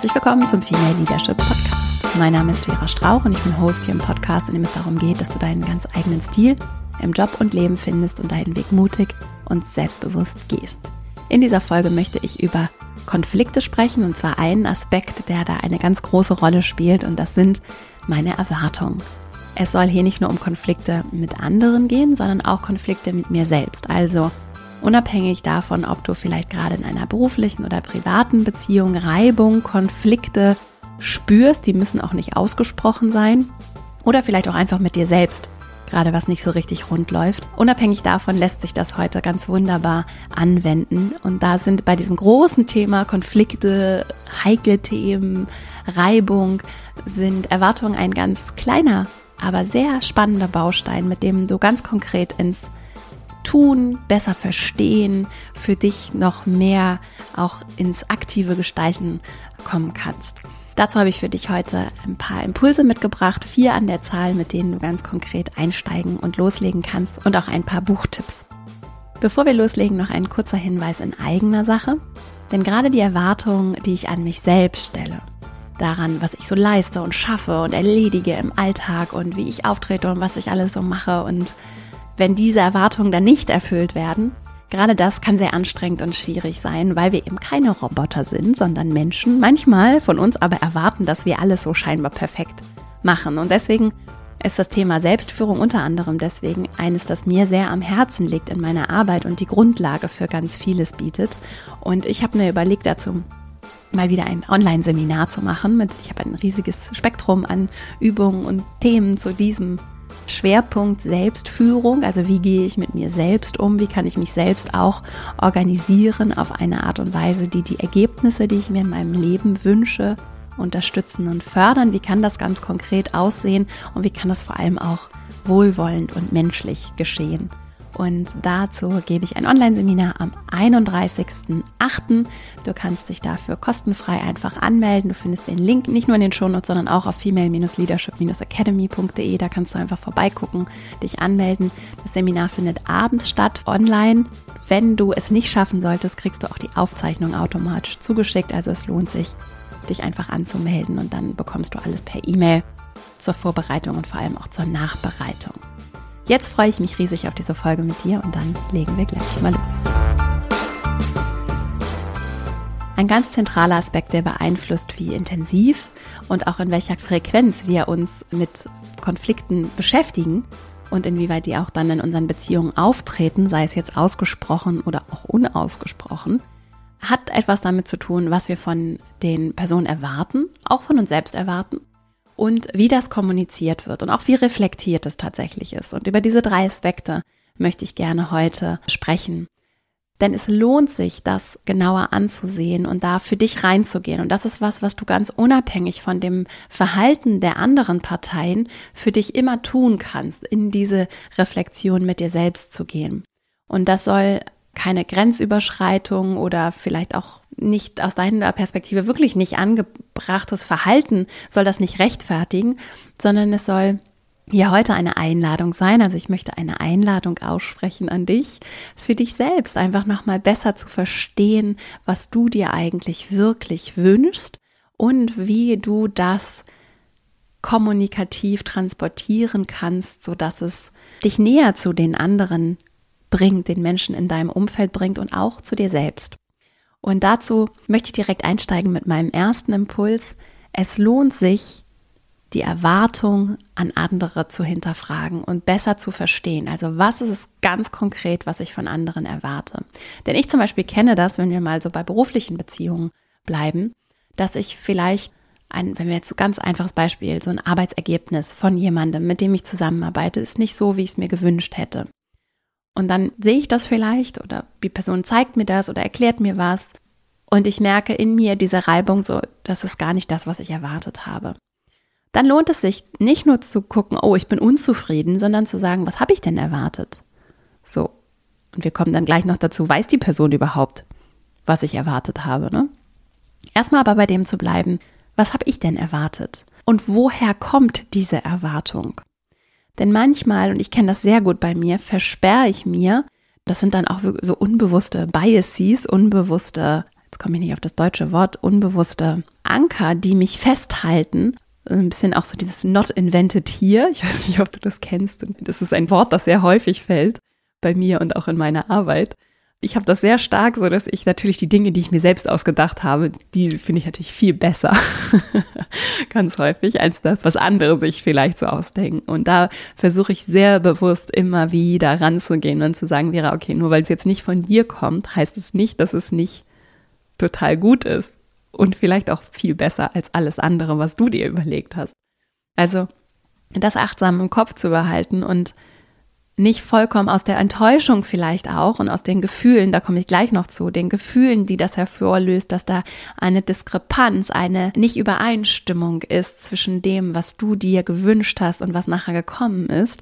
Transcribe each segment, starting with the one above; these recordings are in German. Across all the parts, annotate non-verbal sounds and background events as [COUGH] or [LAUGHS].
Herzlich willkommen zum Female Leadership Podcast. Mein Name ist Vera Strauch und ich bin Host hier im Podcast, in dem es darum geht, dass du deinen ganz eigenen Stil im Job und Leben findest und deinen Weg mutig und selbstbewusst gehst. In dieser Folge möchte ich über Konflikte sprechen und zwar einen Aspekt, der da eine ganz große Rolle spielt und das sind meine Erwartungen. Es soll hier nicht nur um Konflikte mit anderen gehen, sondern auch Konflikte mit mir selbst. Also unabhängig davon, ob du vielleicht gerade in einer beruflichen oder privaten Beziehung Reibung, Konflikte spürst, die müssen auch nicht ausgesprochen sein, oder vielleicht auch einfach mit dir selbst, gerade was nicht so richtig rund läuft. Unabhängig davon lässt sich das heute ganz wunderbar anwenden. Und da sind bei diesem großen Thema Konflikte, heikle Themen, Reibung, sind Erwartungen ein ganz kleiner, aber sehr spannender Baustein, mit dem du ganz konkret ins Tun, besser verstehen, für dich noch mehr auch ins aktive Gestalten kommen kannst. Dazu habe ich für dich heute ein paar Impulse mitgebracht, vier an der Zahl, mit denen du ganz konkret einsteigen und loslegen kannst und auch ein paar Buchtipps. Bevor wir loslegen, noch ein kurzer Hinweis in eigener Sache. Denn gerade die Erwartungen, die ich an mich selbst stelle, daran, was ich so leiste und schaffe und erledige im Alltag und wie ich auftrete und was ich alles so mache und wenn diese Erwartungen dann nicht erfüllt werden, gerade das kann sehr anstrengend und schwierig sein, weil wir eben keine Roboter sind, sondern Menschen, manchmal von uns aber erwarten, dass wir alles so scheinbar perfekt machen. Und deswegen ist das Thema Selbstführung unter anderem deswegen eines, das mir sehr am Herzen liegt in meiner Arbeit und die Grundlage für ganz vieles bietet. Und ich habe mir überlegt dazu, mal wieder ein Online-Seminar zu machen. Mit, ich habe ein riesiges Spektrum an Übungen und Themen zu diesem Schwerpunkt Selbstführung, also wie gehe ich mit mir selbst um, wie kann ich mich selbst auch organisieren auf eine Art und Weise, die die Ergebnisse, die ich mir in meinem Leben wünsche, unterstützen und fördern. Wie kann das ganz konkret aussehen und wie kann das vor allem auch wohlwollend und menschlich geschehen? Und dazu gebe ich ein Online-Seminar am 31.08. Du kannst dich dafür kostenfrei einfach anmelden. Du findest den Link nicht nur in den Shownotes, sondern auch auf female-leadership-academy.de. Da kannst du einfach vorbeigucken, dich anmelden. Das Seminar findet abends statt, online. Wenn du es nicht schaffen solltest, kriegst du auch die Aufzeichnung automatisch zugeschickt. Also es lohnt sich, dich einfach anzumelden und dann bekommst du alles per E-Mail zur Vorbereitung und vor allem auch zur Nachbereitung. Jetzt freue ich mich riesig auf diese Folge mit dir und dann legen wir gleich mal los. Ein ganz zentraler Aspekt, der beeinflusst, wie intensiv und auch in welcher Frequenz wir uns mit Konflikten beschäftigen und inwieweit die auch dann in unseren Beziehungen auftreten, sei es jetzt ausgesprochen oder auch unausgesprochen, hat etwas damit zu tun, was wir von den Personen erwarten, auch von uns selbst erwarten und wie das kommuniziert wird und auch wie reflektiert es tatsächlich ist. Und über diese drei Aspekte möchte ich gerne heute sprechen. Denn es lohnt sich, das genauer anzusehen und da für dich reinzugehen. Und das ist was, was du ganz unabhängig von dem Verhalten der anderen Parteien für dich immer tun kannst, in diese Reflexion mit dir selbst zu gehen. Und das soll keine Grenzüberschreitung oder vielleicht auch nicht aus deiner Perspektive wirklich nicht angebrachtes Verhalten soll das nicht rechtfertigen, sondern es soll hier heute eine Einladung sein. Also ich möchte eine Einladung aussprechen an dich, für dich selbst einfach nochmal besser zu verstehen, was du dir eigentlich wirklich wünschst und wie du das kommunikativ transportieren kannst, so dass es dich näher zu den anderen bringt, den Menschen in deinem Umfeld bringt und auch zu dir selbst. Und dazu möchte ich direkt einsteigen mit meinem ersten Impuls. Es lohnt sich, die Erwartung an andere zu hinterfragen und besser zu verstehen. Also was ist es ganz konkret, was ich von anderen erwarte? Denn ich zum Beispiel kenne das, wenn wir mal so bei beruflichen Beziehungen bleiben, dass ich vielleicht ein, wenn wir jetzt so ganz einfaches Beispiel, so ein Arbeitsergebnis von jemandem, mit dem ich zusammenarbeite, ist nicht so, wie ich es mir gewünscht hätte. Und dann sehe ich das vielleicht oder die Person zeigt mir das oder erklärt mir was und ich merke in mir diese Reibung so, das ist gar nicht das, was ich erwartet habe. Dann lohnt es sich nicht nur zu gucken, oh, ich bin unzufrieden, sondern zu sagen, was habe ich denn erwartet? So. Und wir kommen dann gleich noch dazu, weiß die Person überhaupt, was ich erwartet habe, ne? Erstmal aber bei dem zu bleiben, was habe ich denn erwartet? Und woher kommt diese Erwartung? Denn manchmal, und ich kenne das sehr gut bei mir, versperre ich mir, das sind dann auch so unbewusste Biases, unbewusste komme ich nicht auf das deutsche Wort, unbewusste Anker, die mich festhalten. Ein bisschen auch so dieses not invented here. Ich weiß nicht, ob du das kennst. Das ist ein Wort, das sehr häufig fällt bei mir und auch in meiner Arbeit ich habe das sehr stark, so dass ich natürlich die Dinge, die ich mir selbst ausgedacht habe, die finde ich natürlich viel besser, [LAUGHS] ganz häufig, als das, was andere sich vielleicht so ausdenken. Und da versuche ich sehr bewusst immer wieder ranzugehen und zu sagen, Vera, okay, nur weil es jetzt nicht von dir kommt, heißt es nicht, dass es nicht total gut ist und vielleicht auch viel besser als alles andere, was du dir überlegt hast. Also das achtsam im Kopf zu behalten und nicht vollkommen aus der Enttäuschung vielleicht auch und aus den Gefühlen, da komme ich gleich noch zu, den Gefühlen, die das hervorlöst, dass da eine Diskrepanz, eine Nicht-Übereinstimmung ist zwischen dem, was du dir gewünscht hast und was nachher gekommen ist,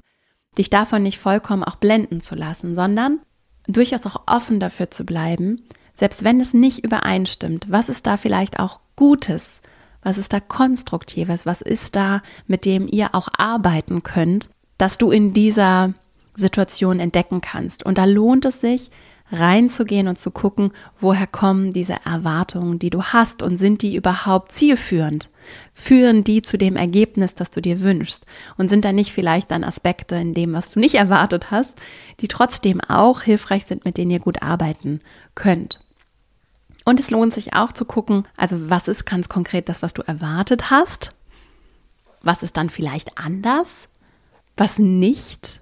dich davon nicht vollkommen auch blenden zu lassen, sondern durchaus auch offen dafür zu bleiben, selbst wenn es nicht übereinstimmt, was ist da vielleicht auch Gutes, was ist da Konstruktives, was ist da, mit dem ihr auch arbeiten könnt, dass du in dieser Situation entdecken kannst. Und da lohnt es sich, reinzugehen und zu gucken, woher kommen diese Erwartungen, die du hast und sind die überhaupt zielführend? Führen die zu dem Ergebnis, das du dir wünschst? Und sind da nicht vielleicht dann Aspekte in dem, was du nicht erwartet hast, die trotzdem auch hilfreich sind, mit denen ihr gut arbeiten könnt? Und es lohnt sich auch zu gucken, also was ist ganz konkret das, was du erwartet hast? Was ist dann vielleicht anders? Was nicht?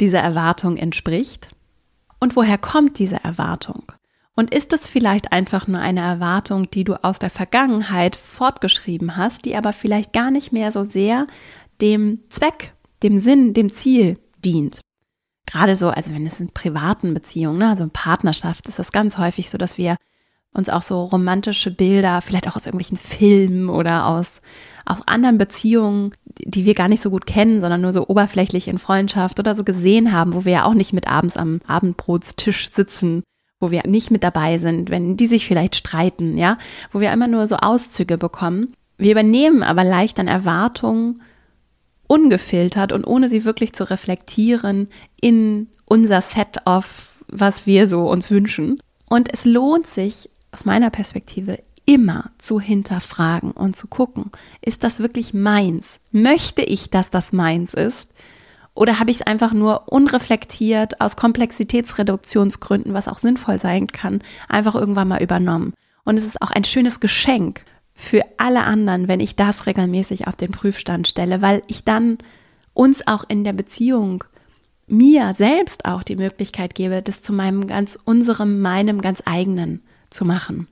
Dieser Erwartung entspricht? Und woher kommt diese Erwartung? Und ist es vielleicht einfach nur eine Erwartung, die du aus der Vergangenheit fortgeschrieben hast, die aber vielleicht gar nicht mehr so sehr dem Zweck, dem Sinn, dem Ziel dient? Gerade so, also wenn es in privaten Beziehungen, ne, also in Partnerschaft, ist das ganz häufig so, dass wir uns auch so romantische Bilder, vielleicht auch aus irgendwelchen Filmen oder aus aus anderen Beziehungen, die wir gar nicht so gut kennen, sondern nur so oberflächlich in Freundschaft oder so gesehen haben, wo wir ja auch nicht mit abends am Abendbrotstisch sitzen, wo wir nicht mit dabei sind, wenn die sich vielleicht streiten, ja, wo wir immer nur so Auszüge bekommen. Wir übernehmen aber leicht dann Erwartungen ungefiltert und ohne sie wirklich zu reflektieren in unser Set of, was wir so uns wünschen. Und es lohnt sich aus meiner Perspektive immer zu hinterfragen und zu gucken, ist das wirklich meins? Möchte ich, dass das meins ist? Oder habe ich es einfach nur unreflektiert aus Komplexitätsreduktionsgründen, was auch sinnvoll sein kann, einfach irgendwann mal übernommen? Und es ist auch ein schönes Geschenk für alle anderen, wenn ich das regelmäßig auf den Prüfstand stelle, weil ich dann uns auch in der Beziehung mir selbst auch die Möglichkeit gebe, das zu meinem ganz, unserem, meinem ganz eigenen zu machen.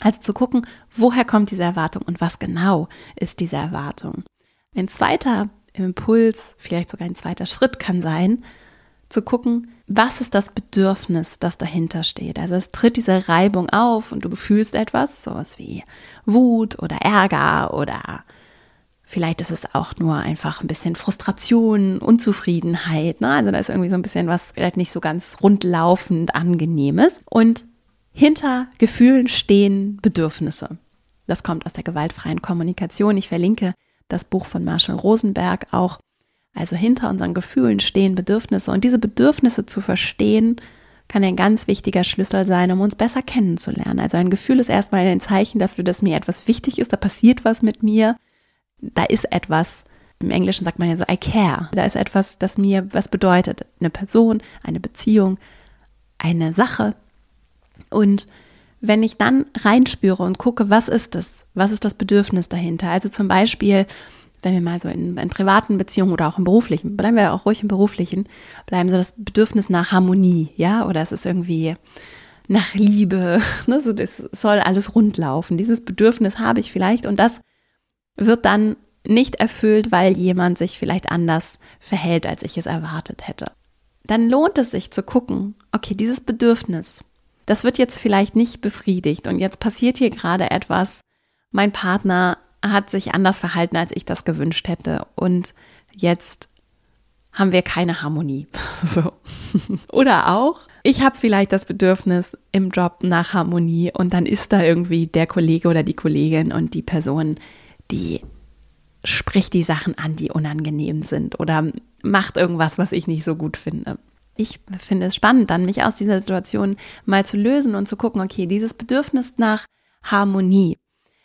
Also zu gucken, woher kommt diese Erwartung und was genau ist diese Erwartung. Ein zweiter Impuls, vielleicht sogar ein zweiter Schritt kann sein, zu gucken, was ist das Bedürfnis, das dahinter steht. Also es tritt diese Reibung auf und du fühlst etwas, sowas wie Wut oder Ärger oder vielleicht ist es auch nur einfach ein bisschen Frustration, Unzufriedenheit. Ne? Also da ist irgendwie so ein bisschen was vielleicht nicht so ganz rundlaufend angenehmes. Und hinter Gefühlen stehen Bedürfnisse. Das kommt aus der gewaltfreien Kommunikation. Ich verlinke das Buch von Marshall Rosenberg auch. Also hinter unseren Gefühlen stehen Bedürfnisse und diese Bedürfnisse zu verstehen, kann ein ganz wichtiger Schlüssel sein, um uns besser kennenzulernen. Also ein Gefühl ist erstmal ein Zeichen dafür, dass mir etwas wichtig ist, da passiert was mit mir, da ist etwas, im Englischen sagt man ja so, I care. Da ist etwas, das mir was bedeutet. Eine Person, eine Beziehung, eine Sache, und wenn ich dann reinspüre und gucke, was ist das? Was ist das Bedürfnis dahinter? Also zum Beispiel, wenn wir mal so in, in, privaten Beziehungen oder auch im beruflichen, bleiben wir auch ruhig im beruflichen, bleiben so das Bedürfnis nach Harmonie, ja, oder es ist irgendwie nach Liebe, [LAUGHS] ne? so das soll alles rundlaufen. Dieses Bedürfnis habe ich vielleicht und das wird dann nicht erfüllt, weil jemand sich vielleicht anders verhält, als ich es erwartet hätte. Dann lohnt es sich zu gucken, okay, dieses Bedürfnis, das wird jetzt vielleicht nicht befriedigt und jetzt passiert hier gerade etwas. Mein Partner hat sich anders verhalten, als ich das gewünscht hätte und jetzt haben wir keine Harmonie. [LAUGHS] So. [LAUGHS] Oder auch, ich habe vielleicht das Bedürfnis im Job nach Harmonie und dann ist da irgendwie der Kollege oder die Kollegin und die Person, die spricht die Sachen an, die unangenehm sind oder macht irgendwas, was ich nicht so gut finde. Ich finde es spannend, dann mich aus dieser Situation mal zu lösen und zu gucken, okay, dieses Bedürfnis nach Harmonie,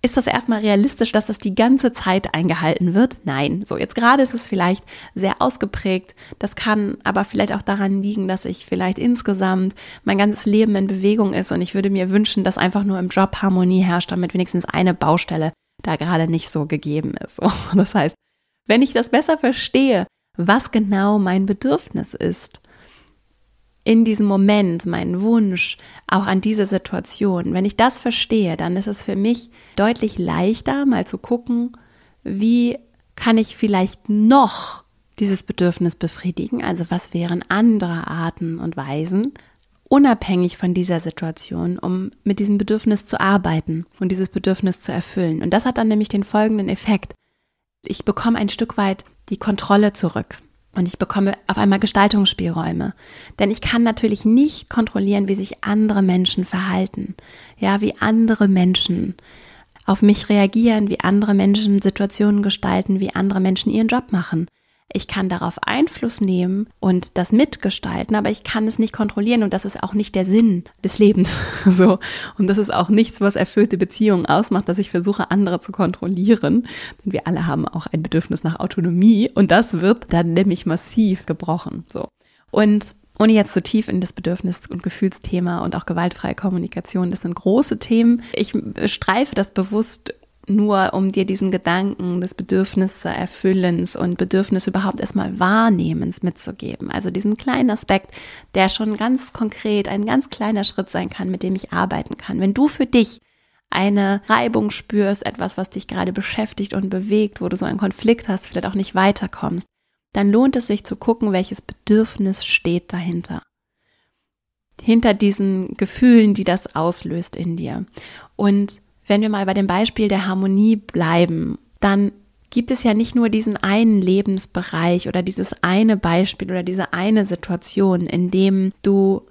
ist das erstmal realistisch, dass das die ganze Zeit eingehalten wird? Nein. So, jetzt gerade ist es vielleicht sehr ausgeprägt. Das kann aber vielleicht auch daran liegen, dass ich vielleicht insgesamt mein ganzes Leben in Bewegung ist und ich würde mir wünschen, dass einfach nur im Job Harmonie herrscht, damit wenigstens eine Baustelle da gerade nicht so gegeben ist. So, [LAUGHS] das heißt, wenn ich das besser verstehe, was genau mein Bedürfnis ist, in diesem Moment, meinen Wunsch, auch an diese Situation, wenn ich das verstehe, dann ist es für mich deutlich leichter, mal zu gucken, wie kann ich vielleicht noch dieses Bedürfnis befriedigen, also was wären andere Arten und Weisen, unabhängig von dieser Situation, um mit diesem Bedürfnis zu arbeiten und dieses Bedürfnis zu erfüllen. Und das hat dann nämlich den folgenden Effekt. Ich bekomme ein Stück weit die Kontrolle zurück. Und ich bekomme auf einmal Gestaltungsspielräume. Denn ich kann natürlich nicht kontrollieren, wie sich andere Menschen verhalten. Ja, wie andere Menschen auf mich reagieren, wie andere Menschen Situationen gestalten, wie andere Menschen ihren Job machen. Ich kann darauf Einfluss nehmen und das mitgestalten, aber ich kann es nicht kontrollieren und das ist auch nicht der Sinn des Lebens. [LAUGHS] So. Und das ist auch nichts, was erfüllte Beziehungen ausmacht, dass ich versuche, andere zu kontrollieren. Denn wir alle haben auch ein Bedürfnis nach Autonomie und das wird dann nämlich massiv gebrochen. So. Und ohne jetzt so tief in das Bedürfnis- und Gefühlsthema und auch gewaltfreie Kommunikation, das sind große Themen. Ich streife das bewusst nur um dir diesen Gedanken des Bedürfnisse-Erfüllens und Bedürfnis überhaupt erstmal Wahrnehmens mitzugeben. Also diesen kleinen Aspekt, der schon ganz konkret ein ganz kleiner Schritt sein kann, mit dem ich arbeiten kann. Wenn du für dich eine Reibung spürst, etwas, was dich gerade beschäftigt und bewegt, wo du so einen Konflikt hast, vielleicht auch nicht weiterkommst, dann lohnt es sich zu gucken, welches Bedürfnis steht dahinter. Hinter diesen Gefühlen, die das auslöst in dir. Und wenn wir mal bei dem Beispiel der Harmonie bleiben, dann gibt es ja nicht nur diesen einen Lebensbereich oder dieses eine Beispiel oder diese eine Situation, in dem du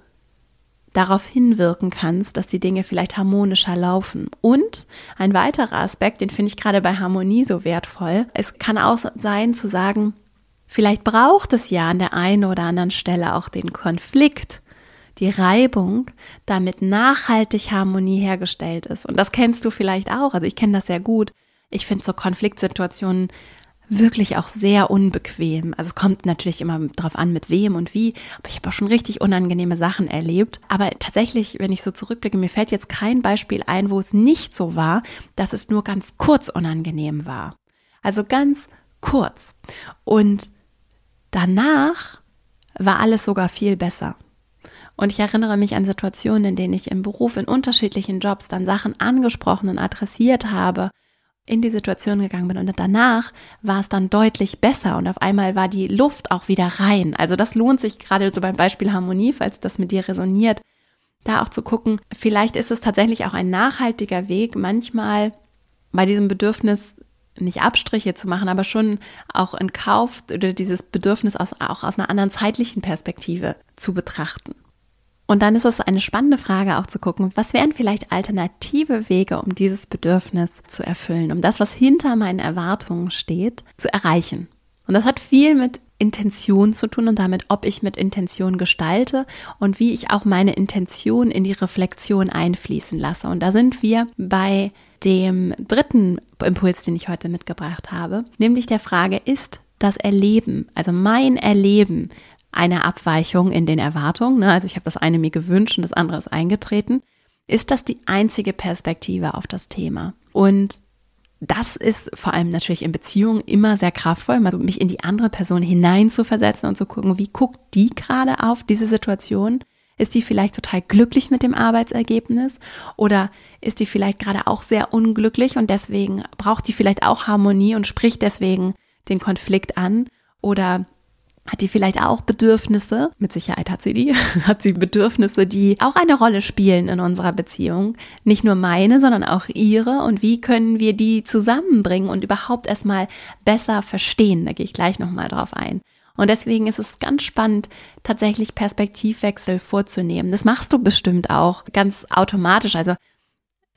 darauf hinwirken kannst, dass die Dinge vielleicht harmonischer laufen. Und ein weiterer Aspekt, den finde ich gerade bei Harmonie so wertvoll, es kann auch sein zu sagen, vielleicht braucht es ja an der einen oder anderen Stelle auch den Konflikt, die Reibung, damit nachhaltig Harmonie hergestellt ist. Und das kennst du vielleicht auch. Also ich kenne das sehr gut. Ich finde so Konfliktsituationen wirklich auch sehr unbequem. Also es kommt natürlich immer darauf an, mit wem und wie, aber ich habe auch schon richtig unangenehme Sachen erlebt. Aber tatsächlich, wenn ich so zurückblicke, mir fällt jetzt kein Beispiel ein, wo es nicht so war, dass es nur ganz kurz unangenehm war. Also ganz kurz. Und danach war alles sogar viel besser. Und ich erinnere mich an Situationen, in denen ich im Beruf in unterschiedlichen Jobs dann Sachen angesprochen und adressiert habe, in die Situation gegangen bin und danach war es dann deutlich besser und auf einmal war die Luft auch wieder rein. Also das lohnt sich gerade so beim Beispiel Harmonie, falls das mit dir resoniert, da auch zu gucken, vielleicht ist es tatsächlich auch ein nachhaltiger Weg, manchmal bei diesem Bedürfnis nicht Abstriche zu machen, aber schon auch in Kauf oder dieses Bedürfnis aus, auch aus einer anderen zeitlichen Perspektive zu betrachten. Und dann ist es eine spannende Frage auch zu gucken, was wären vielleicht alternative Wege, um dieses Bedürfnis zu erfüllen, um das, was hinter meinen Erwartungen steht, zu erreichen. Und das hat viel mit Intention zu tun und damit, ob ich mit Intention gestalte und wie ich auch meine Intention in die Reflexion einfließen lasse. Und da sind wir bei dem dritten Impuls, den ich heute mitgebracht habe, nämlich der Frage, ist das Erleben, also mein Erleben eine Abweichung in den Erwartungen. Ne? Also ich habe das eine mir gewünscht und das andere ist eingetreten. Ist das die einzige Perspektive auf das Thema? Und das ist vor allem natürlich in Beziehungen immer sehr kraftvoll, also mich in die andere Person hineinzuversetzen und zu gucken, wie guckt die gerade auf diese Situation? Ist die vielleicht total glücklich mit dem Arbeitsergebnis oder ist die vielleicht gerade auch sehr unglücklich und deswegen braucht die vielleicht auch Harmonie und spricht deswegen den Konflikt an? Oder hat die vielleicht auch Bedürfnisse? Mit Sicherheit hat sie die. [LAUGHS] Hat sie Bedürfnisse, die auch eine Rolle spielen in unserer Beziehung? Nicht nur meine, sondern auch ihre. Und wie können wir die zusammenbringen und überhaupt erstmal besser verstehen? Da gehe ich gleich nochmal drauf ein. Und deswegen ist es ganz spannend, tatsächlich Perspektivwechsel vorzunehmen. Das machst du bestimmt auch ganz automatisch. Also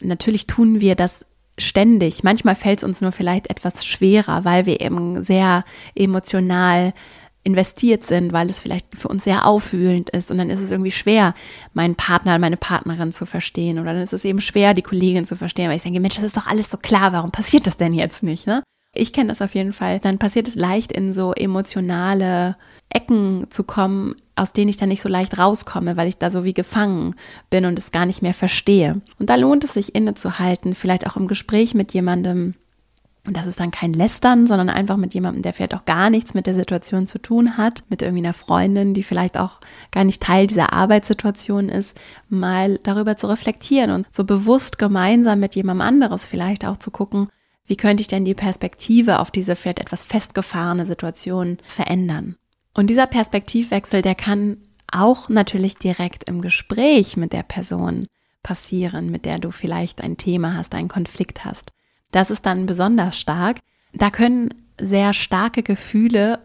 natürlich tun wir das ständig. Manchmal fällt es uns nur vielleicht etwas schwerer, weil wir eben sehr emotional investiert sind, weil es vielleicht für uns sehr aufwühlend ist und dann ist es irgendwie schwer, meinen Partner, meine Partnerin zu verstehen oder dann ist es eben schwer, die Kollegin zu verstehen, weil ich denke, Mensch, das ist doch alles so klar, warum passiert das denn jetzt nicht, ne? Ich kenne das auf jeden Fall. Dann passiert es leicht in so emotionale Ecken zu kommen, aus denen ich dann nicht so leicht rauskomme, weil ich da so wie gefangen bin und es gar nicht mehr verstehe. Und da lohnt es sich innezuhalten, vielleicht auch im Gespräch mit jemandem, und das ist dann kein Lästern, sondern einfach mit jemandem, der vielleicht auch gar nichts mit der Situation zu tun hat, mit irgendwie einer Freundin, die vielleicht auch gar nicht Teil dieser Arbeitssituation ist, mal darüber zu reflektieren und so bewusst gemeinsam mit jemandem anderes vielleicht auch zu gucken, wie könnte ich denn die Perspektive auf diese vielleicht etwas festgefahrene Situation verändern? Und dieser Perspektivwechsel, der kann auch natürlich direkt im Gespräch mit der Person passieren, mit der du vielleicht ein Thema hast, einen Konflikt hast. Das ist dann besonders stark. Da können sehr starke Gefühle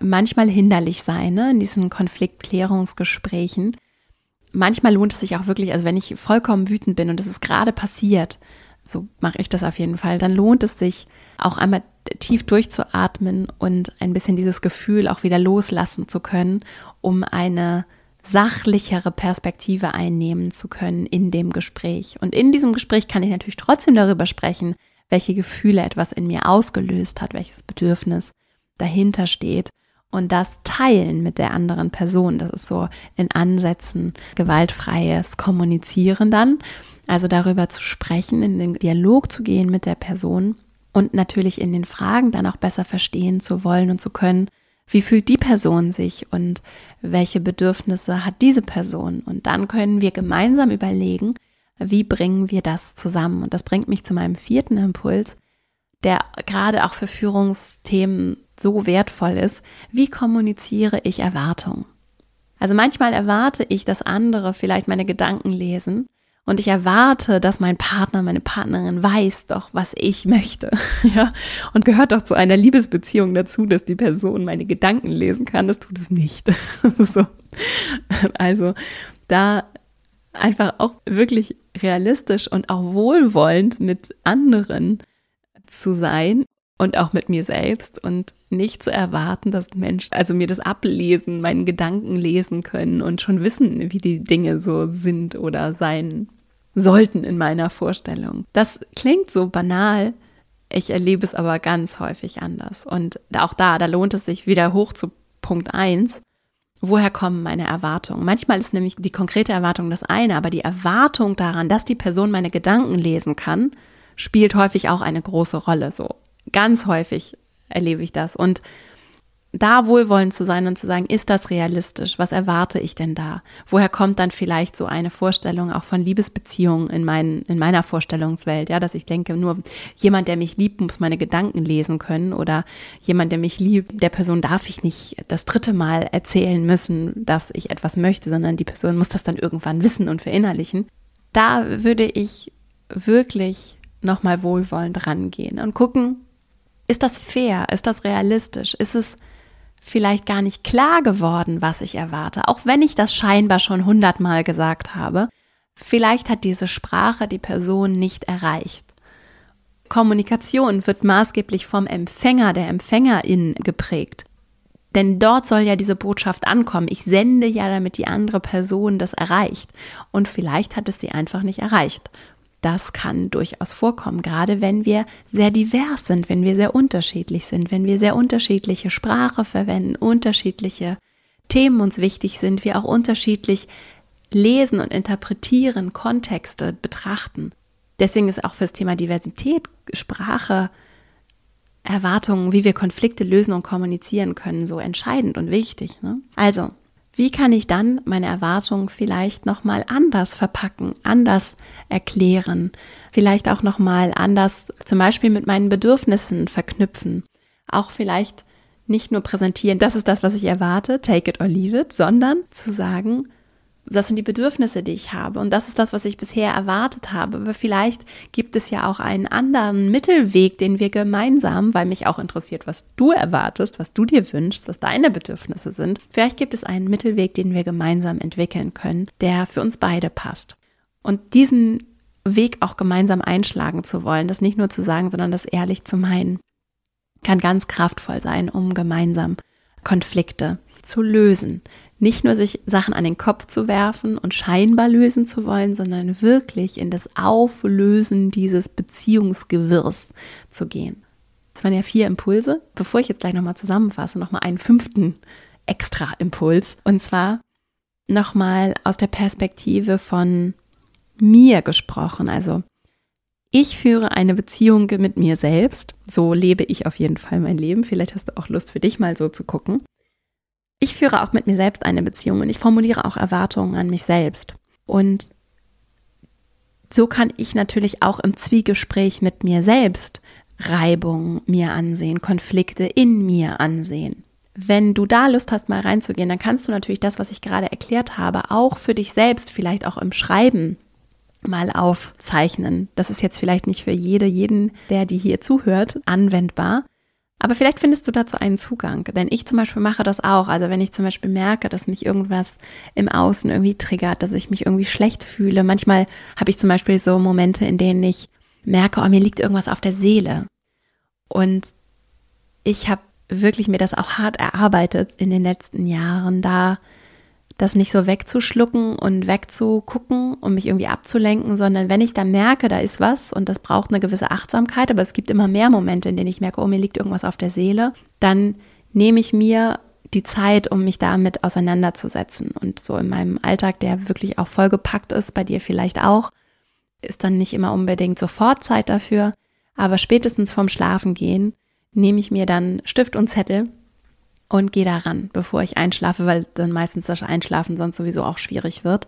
manchmal hinderlich sein, ne, in diesen Konfliktklärungsgesprächen. Manchmal lohnt es sich auch wirklich, also wenn ich vollkommen wütend bin und es ist gerade passiert, so mache ich das auf jeden Fall, dann lohnt es sich auch einmal tief durchzuatmen und ein bisschen dieses Gefühl auch wieder loslassen zu können, um eine sachlichere Perspektive einnehmen zu können in dem Gespräch. Und in diesem Gespräch kann ich natürlich trotzdem darüber sprechen, welche Gefühle etwas in mir ausgelöst hat, welches Bedürfnis dahinter steht und das teilen mit der anderen Person. Das ist so in Ansätzen gewaltfreies Kommunizieren dann. Also darüber zu sprechen, in den Dialog zu gehen mit der Person und natürlich in den Fragen dann auch besser verstehen zu wollen und zu können, wie fühlt die Person sich und welche Bedürfnisse hat diese Person. Und dann können wir gemeinsam überlegen, wie bringen wir das zusammen. Und das bringt mich zu meinem vierten Impuls, der gerade auch für Führungsthemen so wertvoll ist. Wie kommuniziere ich Erwartungen? Also manchmal erwarte ich, dass andere vielleicht meine Gedanken lesen und ich erwarte, dass mein Partner, meine Partnerin weiß doch, was ich möchte. [LAUGHS] Ja, und gehört doch zu einer Liebesbeziehung dazu, dass die Person meine Gedanken lesen kann. Das tut es nicht. [LAUGHS] so. Also da einfach auch wirklich realistisch und auch wohlwollend mit anderen zu sein und auch mit mir selbst und nicht zu erwarten, dass Menschen also mir das ablesen, meinen Gedanken lesen können und schon wissen, wie die Dinge so sind oder sein sollten in meiner Vorstellung. Das klingt so banal, ich erlebe es aber ganz häufig anders. Und auch da, da lohnt es sich wieder hoch zu Punkt 1. Woher kommen meine Erwartungen? Manchmal ist nämlich die konkrete Erwartung das eine, aber die Erwartung daran, dass die Person meine Gedanken lesen kann, spielt häufig auch eine große Rolle. So ganz häufig erlebe ich das. Und da wohlwollend zu sein und zu sagen, ist das realistisch? Was erwarte ich denn da? Woher kommt dann vielleicht so eine Vorstellung auch von Liebesbeziehungen in, mein, in meiner Vorstellungswelt? Ja, dass ich denke, nur jemand, der mich liebt, muss meine Gedanken lesen können oder jemand, der mich liebt, der Person darf ich nicht das dritte Mal erzählen müssen, dass ich etwas möchte, sondern die Person muss das dann irgendwann wissen und verinnerlichen. Da würde ich wirklich nochmal wohlwollend rangehen und gucken, ist das fair? Ist das realistisch? Ist es vielleicht gar nicht klar geworden, was ich erwarte, auch wenn ich das scheinbar schon hundertmal gesagt habe. Vielleicht hat diese Sprache die Person nicht erreicht. Kommunikation wird maßgeblich vom Empfänger, der Empfängerin geprägt. Denn dort soll ja diese Botschaft ankommen. Ich sende ja, damit die andere Person das erreicht. Und vielleicht hat es sie einfach nicht erreicht. Das kann durchaus vorkommen, gerade wenn wir sehr divers sind, wenn wir sehr unterschiedlich sind, wenn wir sehr unterschiedliche Sprache verwenden, unterschiedliche Themen uns wichtig sind, wir auch unterschiedlich lesen und interpretieren, Kontexte betrachten. Deswegen ist auch für das Thema Diversität, Sprache, Erwartungen, wie wir Konflikte lösen und kommunizieren können, so entscheidend und wichtig. Ne? Also, wie kann ich dann meine Erwartungen vielleicht nochmal anders verpacken, anders erklären, vielleicht auch nochmal anders zum Beispiel mit meinen Bedürfnissen verknüpfen, auch vielleicht nicht nur präsentieren, das ist das, was ich erwarte, take it or leave it, sondern zu sagen, das sind die Bedürfnisse, die ich habe und das ist das, was ich bisher erwartet habe. Aber vielleicht gibt es ja auch einen anderen Mittelweg, den wir gemeinsam, weil mich auch interessiert, was du erwartest, was du dir wünschst, was deine Bedürfnisse sind. Vielleicht gibt es einen Mittelweg, den wir gemeinsam entwickeln können, der für uns beide passt. Und diesen Weg auch gemeinsam einschlagen zu wollen, das nicht nur zu sagen, sondern das ehrlich zu meinen, kann ganz kraftvoll sein, um gemeinsam Konflikte zu lösen. Nicht nur sich Sachen an den Kopf zu werfen und scheinbar lösen zu wollen, sondern wirklich in das Auflösen dieses Beziehungsgewirrs zu gehen. Das waren ja vier Impulse. Bevor ich jetzt gleich nochmal zusammenfasse, nochmal einen fünften extra Impuls. Und zwar nochmal aus der Perspektive von mir gesprochen. Also ich führe eine Beziehung mit mir selbst. So lebe ich auf jeden Fall mein Leben. Vielleicht hast du auch Lust für dich mal so zu gucken. Ich führe auch mit mir selbst eine Beziehung und ich formuliere auch Erwartungen an mich selbst. Und so kann ich natürlich auch im Zwiegespräch mit mir selbst Reibung mir ansehen, Konflikte in mir ansehen. Wenn du da Lust hast, mal reinzugehen, dann kannst du natürlich das, was ich gerade erklärt habe, auch für dich selbst, vielleicht auch im Schreiben mal aufzeichnen. Das ist jetzt vielleicht nicht für jede, jeden, der die hier zuhört, anwendbar. Aber vielleicht findest du dazu einen Zugang. Denn ich zum Beispiel mache das auch. Also wenn ich zum Beispiel merke, dass mich irgendwas im Außen irgendwie triggert, dass ich mich irgendwie schlecht fühle. Manchmal habe ich zum Beispiel so Momente, in denen ich merke, oh, mir liegt irgendwas auf der Seele. Und ich habe wirklich mir das auch hart erarbeitet in den letzten Jahren, da das nicht so wegzuschlucken und wegzugucken, um mich irgendwie abzulenken, sondern wenn ich dann merke, da ist was und das braucht eine gewisse Achtsamkeit, aber es gibt immer mehr Momente, in denen ich merke, oh, mir liegt irgendwas auf der Seele, dann nehme ich mir die Zeit, um mich damit auseinanderzusetzen. Und so in meinem Alltag, der wirklich auch vollgepackt ist, bei dir vielleicht auch, ist dann nicht immer unbedingt sofort Zeit dafür, aber spätestens vorm Schlafengehen nehme ich mir dann Stift und Zettel und gehe daran, bevor ich einschlafe, weil dann meistens das Einschlafen sonst sowieso auch schwierig wird.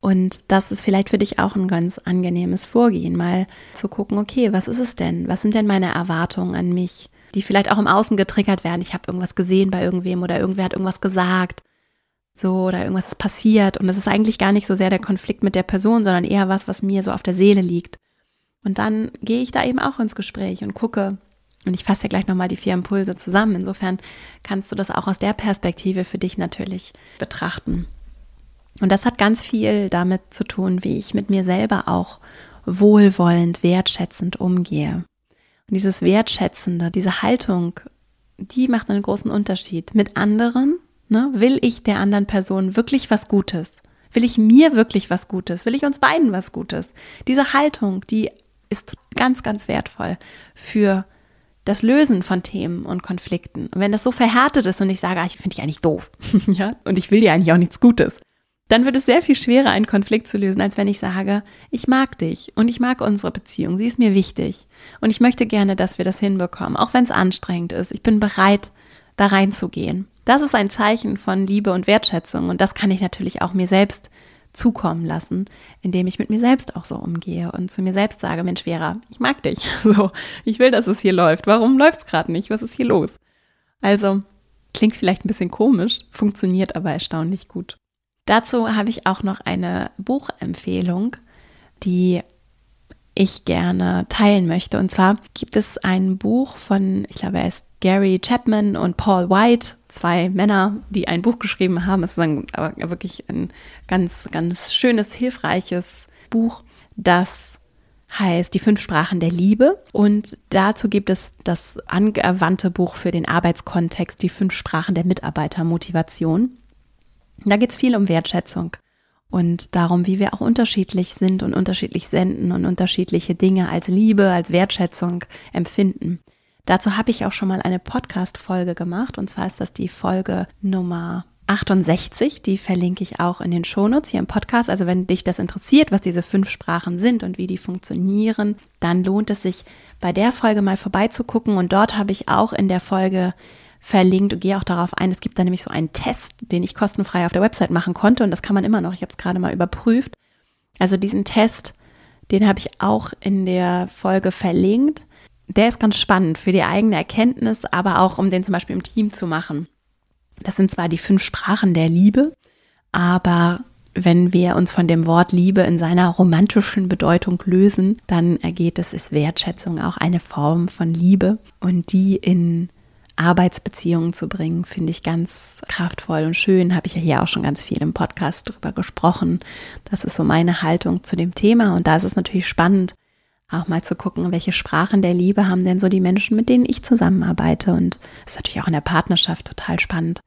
Und das ist vielleicht für dich auch ein ganz angenehmes Vorgehen, mal zu gucken, okay, was ist es denn? Was sind denn meine Erwartungen an mich, die vielleicht auch im Außen getriggert werden? Ich habe irgendwas gesehen bei irgendwem oder irgendwer hat irgendwas gesagt, so oder irgendwas ist passiert und das ist eigentlich gar nicht so sehr der Konflikt mit der Person, sondern eher was, was mir so auf der Seele liegt. Und dann gehe ich da eben auch ins Gespräch und gucke, und ich fasse ja gleich nochmal die vier Impulse zusammen. Insofern kannst du das auch aus der Perspektive für dich natürlich betrachten. Und das hat ganz viel damit zu tun, wie ich mit mir selber auch wohlwollend, wertschätzend umgehe. Und dieses Wertschätzende, diese Haltung, die macht einen großen Unterschied. Mit anderen ne, will ich der anderen Person wirklich was Gutes? Will ich mir wirklich was Gutes? Will ich uns beiden was Gutes? Diese Haltung, die ist ganz, ganz wertvoll für das Lösen von Themen und Konflikten. Und wenn das so verhärtet ist und ich sage, ah, ich finde dich eigentlich doof, [LAUGHS] ja, und ich will dir eigentlich auch nichts Gutes, dann wird es sehr viel schwerer, einen Konflikt zu lösen, als wenn ich sage, ich mag dich und ich mag unsere Beziehung, sie ist mir wichtig und ich möchte gerne, dass wir das hinbekommen, auch wenn es anstrengend ist. Ich bin bereit, da reinzugehen. Das ist ein Zeichen von Liebe und Wertschätzung und das kann ich natürlich auch mir selbst zukommen lassen, indem ich mit mir selbst auch so umgehe und zu mir selbst sage, Mensch, Vera, ich mag dich. [LAUGHS] So, ich will, dass es hier läuft. Warum läuft es gerade nicht? Was ist hier los? Also, klingt vielleicht ein bisschen komisch, funktioniert aber erstaunlich gut. Dazu habe ich auch noch eine Buchempfehlung, die ich gerne teilen möchte. Und zwar gibt es ein Buch von, ich glaube, er ist Gary Chapman und Paul White, zwei Männer, die ein Buch geschrieben haben. Es ist ein, aber wirklich ein ganz, ganz schönes, hilfreiches Buch, das heißt Die fünf Sprachen der Liebe. Und dazu gibt es das angewandte Buch für den Arbeitskontext, Die fünf Sprachen der Mitarbeitermotivation. Da geht es viel um Wertschätzung und darum, wie wir auch unterschiedlich sind und unterschiedlich senden und unterschiedliche Dinge als Liebe, als Wertschätzung empfinden. Dazu habe ich auch schon mal eine Podcast-Folge gemacht und zwar ist das die Folge Nummer 68, die verlinke ich auch in den Shownotes hier im Podcast. Also wenn dich das interessiert, was diese fünf Sprachen sind und wie die funktionieren, dann lohnt es sich bei der Folge mal vorbeizugucken und dort habe ich auch in der Folge verlinkt und gehe auch darauf ein. Es gibt da nämlich so einen Test, den ich kostenfrei auf der Website machen konnte und das kann man immer noch. Ich habe es gerade mal überprüft. Also diesen Test, den habe ich auch in der Folge verlinkt. Der ist ganz spannend für die eigene Erkenntnis, aber auch um den zum Beispiel im Team zu machen. Das sind zwar die fünf Sprachen der Liebe, aber wenn wir uns von dem Wort Liebe in seiner romantischen Bedeutung lösen, dann ergeht es, ist Wertschätzung auch eine Form von Liebe und die in Arbeitsbeziehungen zu bringen, finde ich ganz kraftvoll und schön. Habe ich ja hier auch schon ganz viel im Podcast drüber gesprochen. Das ist so meine Haltung zu dem Thema. Und da ist es natürlich spannend, auch mal zu gucken, welche Sprachen der Liebe haben denn so die Menschen, mit denen ich zusammenarbeite. Und das ist natürlich auch in der Partnerschaft total spannend.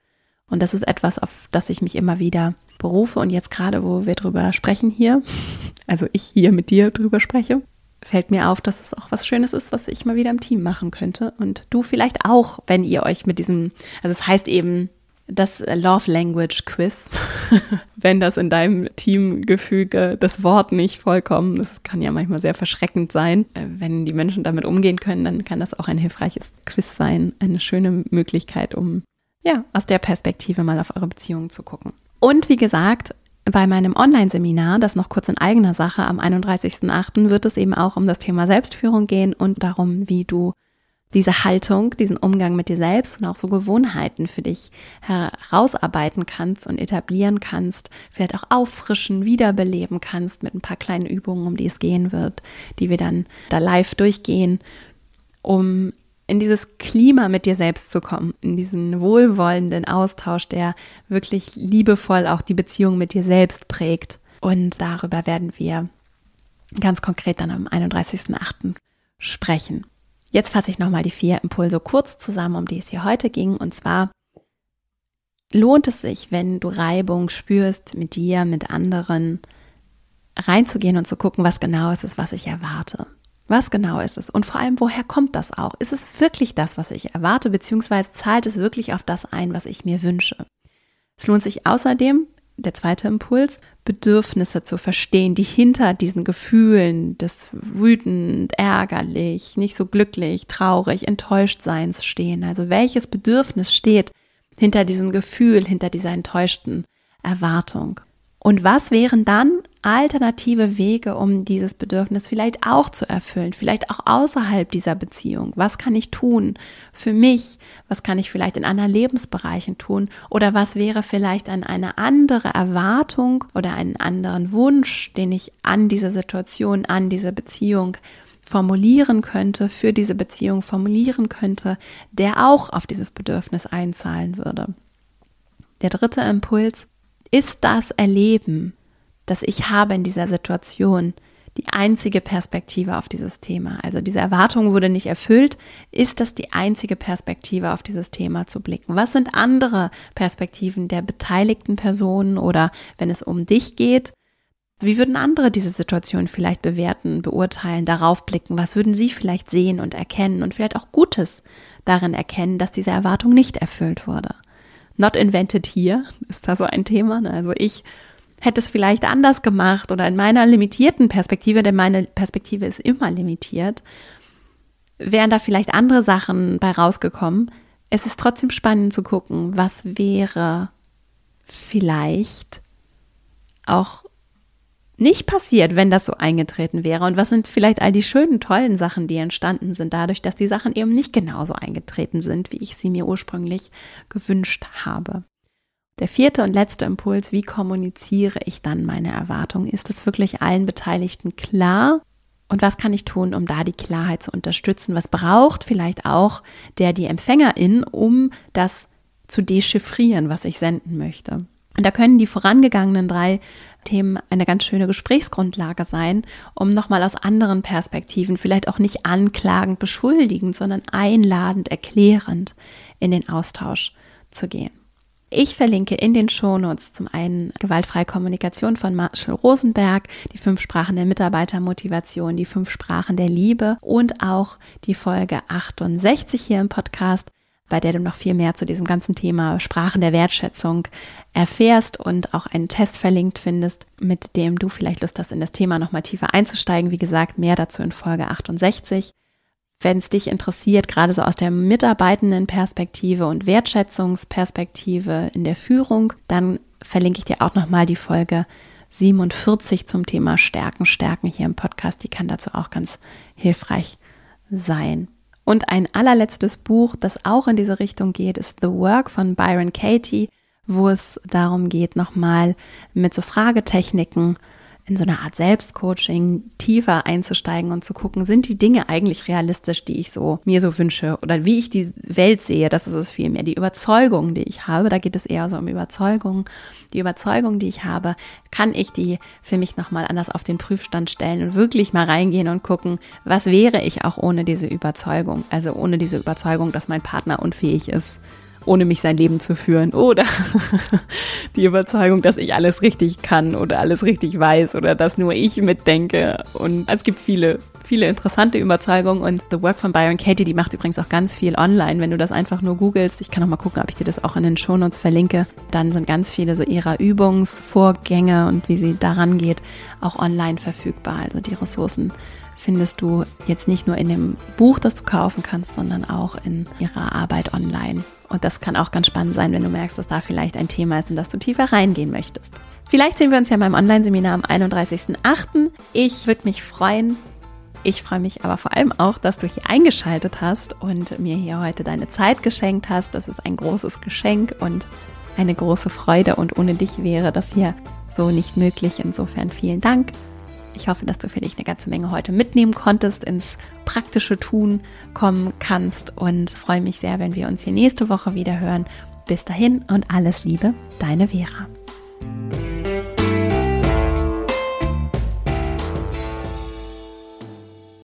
Und das ist etwas, auf das ich mich immer wieder berufe. Und jetzt gerade, wo wir drüber sprechen hier, [LAUGHS] also ich hier mit dir drüber spreche, fällt mir auf, dass es auch was Schönes ist, was ich mal wieder im Team machen könnte. Und du vielleicht auch, wenn ihr euch mit diesem, also es heißt eben das Love Language Quiz, [LAUGHS] wenn das in deinem Teamgefüge das Wort nicht vollkommen, das kann ja manchmal sehr verschreckend sein. Äh, wenn die Menschen damit umgehen können, dann kann das auch ein hilfreiches Quiz sein, eine schöne Möglichkeit, um ja, aus der Perspektive mal auf eure Beziehungen zu gucken. Und wie gesagt, bei meinem Online-Seminar, das noch kurz in eigener Sache am 31.08., wird es eben auch um das Thema Selbstführung gehen und darum, wie du diese Haltung, diesen Umgang mit dir selbst und auch so Gewohnheiten für dich herausarbeiten kannst und etablieren kannst, vielleicht auch auffrischen, wiederbeleben kannst mit ein paar kleinen Übungen, um die es gehen wird, die wir dann da live durchgehen, um in dieses Klima mit dir selbst zu kommen, in diesen wohlwollenden Austausch, der wirklich liebevoll auch die Beziehung mit dir selbst prägt. Und darüber werden wir ganz konkret dann am 31.08. sprechen. Jetzt fasse ich nochmal die vier Impulse kurz zusammen, um die es hier heute ging. Und zwar lohnt es sich, wenn du Reibung spürst mit dir, mit anderen, reinzugehen und zu gucken, was genau ist es, was ich erwarte. Was genau ist es? Und vor allem, woher kommt das auch? Ist es wirklich das, was ich erwarte, beziehungsweise zahlt es wirklich auf das ein, was ich mir wünsche? Es lohnt sich außerdem, der zweite Impuls, Bedürfnisse zu verstehen, die hinter diesen Gefühlen des wütend, ärgerlich, nicht so glücklich, traurig, enttäuscht Seins stehen. Also welches Bedürfnis steht hinter diesem Gefühl, hinter dieser enttäuschten Erwartung? Und was wären dann alternative Wege, um dieses Bedürfnis vielleicht auch zu erfüllen, vielleicht auch außerhalb dieser Beziehung. Was kann ich tun für mich? Was kann ich vielleicht in anderen Lebensbereichen tun? Oder was wäre vielleicht an eine andere Erwartung oder einen anderen Wunsch, den ich an diese Situation, an diese Beziehung formulieren könnte, für diese Beziehung formulieren könnte, der auch auf dieses Bedürfnis einzahlen würde. Der dritte Impuls ist das Erleben, dass ich habe in dieser Situation die einzige Perspektive auf dieses Thema. Also diese Erwartung wurde nicht erfüllt. Ist das die einzige Perspektive auf dieses Thema zu blicken? Was sind andere Perspektiven der beteiligten Personen oder wenn es um dich geht? Wie würden andere diese Situation vielleicht bewerten, beurteilen, darauf blicken? Was würden sie vielleicht sehen und erkennen und vielleicht auch Gutes darin erkennen, dass diese Erwartung nicht erfüllt wurde? Not invented here ist da so ein Thema. Ne? Also ich hätte es vielleicht anders gemacht oder in meiner limitierten Perspektive, denn meine Perspektive ist immer limitiert, wären da vielleicht andere Sachen bei rausgekommen. Es ist trotzdem spannend zu gucken, was wäre vielleicht auch nicht passiert, wenn das so eingetreten wäre und was sind vielleicht all die schönen, tollen Sachen, die entstanden sind, dadurch, dass die Sachen eben nicht genauso eingetreten sind, wie ich sie mir ursprünglich gewünscht habe. Der vierte und letzte Impuls, wie kommuniziere ich dann meine Erwartungen? Ist es wirklich allen Beteiligten klar? Und was kann ich tun, um da die Klarheit zu unterstützen? Was braucht vielleicht auch der, die Empfängerin, um das zu dechiffrieren, was ich senden möchte? Und da können die vorangegangenen drei Themen eine ganz schöne Gesprächsgrundlage sein, um nochmal aus anderen Perspektiven, vielleicht auch nicht anklagend, beschuldigend, sondern einladend, erklärend in den Austausch zu gehen. Ich verlinke in den Shownotes zum einen gewaltfreie Kommunikation von Marshall Rosenberg, die fünf Sprachen der Mitarbeitermotivation, die fünf Sprachen der Liebe und auch die Folge 68 hier im Podcast, bei der du noch viel mehr zu diesem ganzen Thema Sprachen der Wertschätzung erfährst und auch einen Test verlinkt findest, mit dem du vielleicht Lust hast, in das Thema nochmal tiefer einzusteigen. Wie gesagt, mehr dazu in Folge 68 wenn es dich interessiert, gerade so aus der mitarbeitenden Perspektive und Wertschätzungsperspektive in der Führung, dann verlinke ich dir auch nochmal die Folge 47 zum Thema Stärken, Stärken hier im Podcast. Die kann dazu auch ganz hilfreich sein. Und ein allerletztes Buch, das auch in diese Richtung geht, ist The Work von Byron Katie, wo es darum geht, nochmal mit so Fragetechniken in so einer Art Selbstcoaching tiefer einzusteigen und zu gucken, sind die Dinge eigentlich realistisch, die ich so mir so wünsche oder wie ich die Welt sehe, das ist es vielmehr. Die Überzeugung, die ich habe, da geht es eher so um Überzeugung. Die Überzeugung, die ich habe, kann ich die für mich nochmal anders auf den Prüfstand stellen und wirklich mal reingehen und gucken, was wäre ich auch ohne diese Überzeugung? Also ohne diese Überzeugung, dass mein Partner unfähig ist ohne mich sein Leben zu führen. Oder [LAUGHS] die Überzeugung, dass ich alles richtig kann oder alles richtig weiß oder dass nur ich mitdenke. Und es gibt viele, viele interessante Überzeugungen. Und The Work von Byron Katie, die macht übrigens auch ganz viel online. Wenn du das einfach nur googelst, ich kann auch mal gucken, ob ich dir das auch in den Shownotes verlinke, dann sind ganz viele so ihrer Übungsvorgänge und wie sie daran geht, auch online verfügbar. Also die Ressourcen findest du jetzt nicht nur in dem Buch, das du kaufen kannst, sondern auch in ihrer Arbeit online. Und das kann auch ganz spannend sein, wenn du merkst, dass da vielleicht ein Thema ist, in das du tiefer reingehen möchtest. Vielleicht sehen wir uns ja beim Online-Seminar am 31.08. Ich würde mich freuen. Ich freue mich aber vor allem auch, dass du hier eingeschaltet hast und mir hier heute deine Zeit geschenkt hast. Das ist ein großes Geschenk und eine große Freude und ohne dich wäre das hier so nicht möglich. Insofern vielen Dank ich hoffe, dass du für dich eine ganze Menge heute mitnehmen konntest, ins praktische Tun kommen kannst und freue mich sehr, wenn wir uns hier nächste Woche wieder hören. Bis dahin und alles Liebe, deine Vera.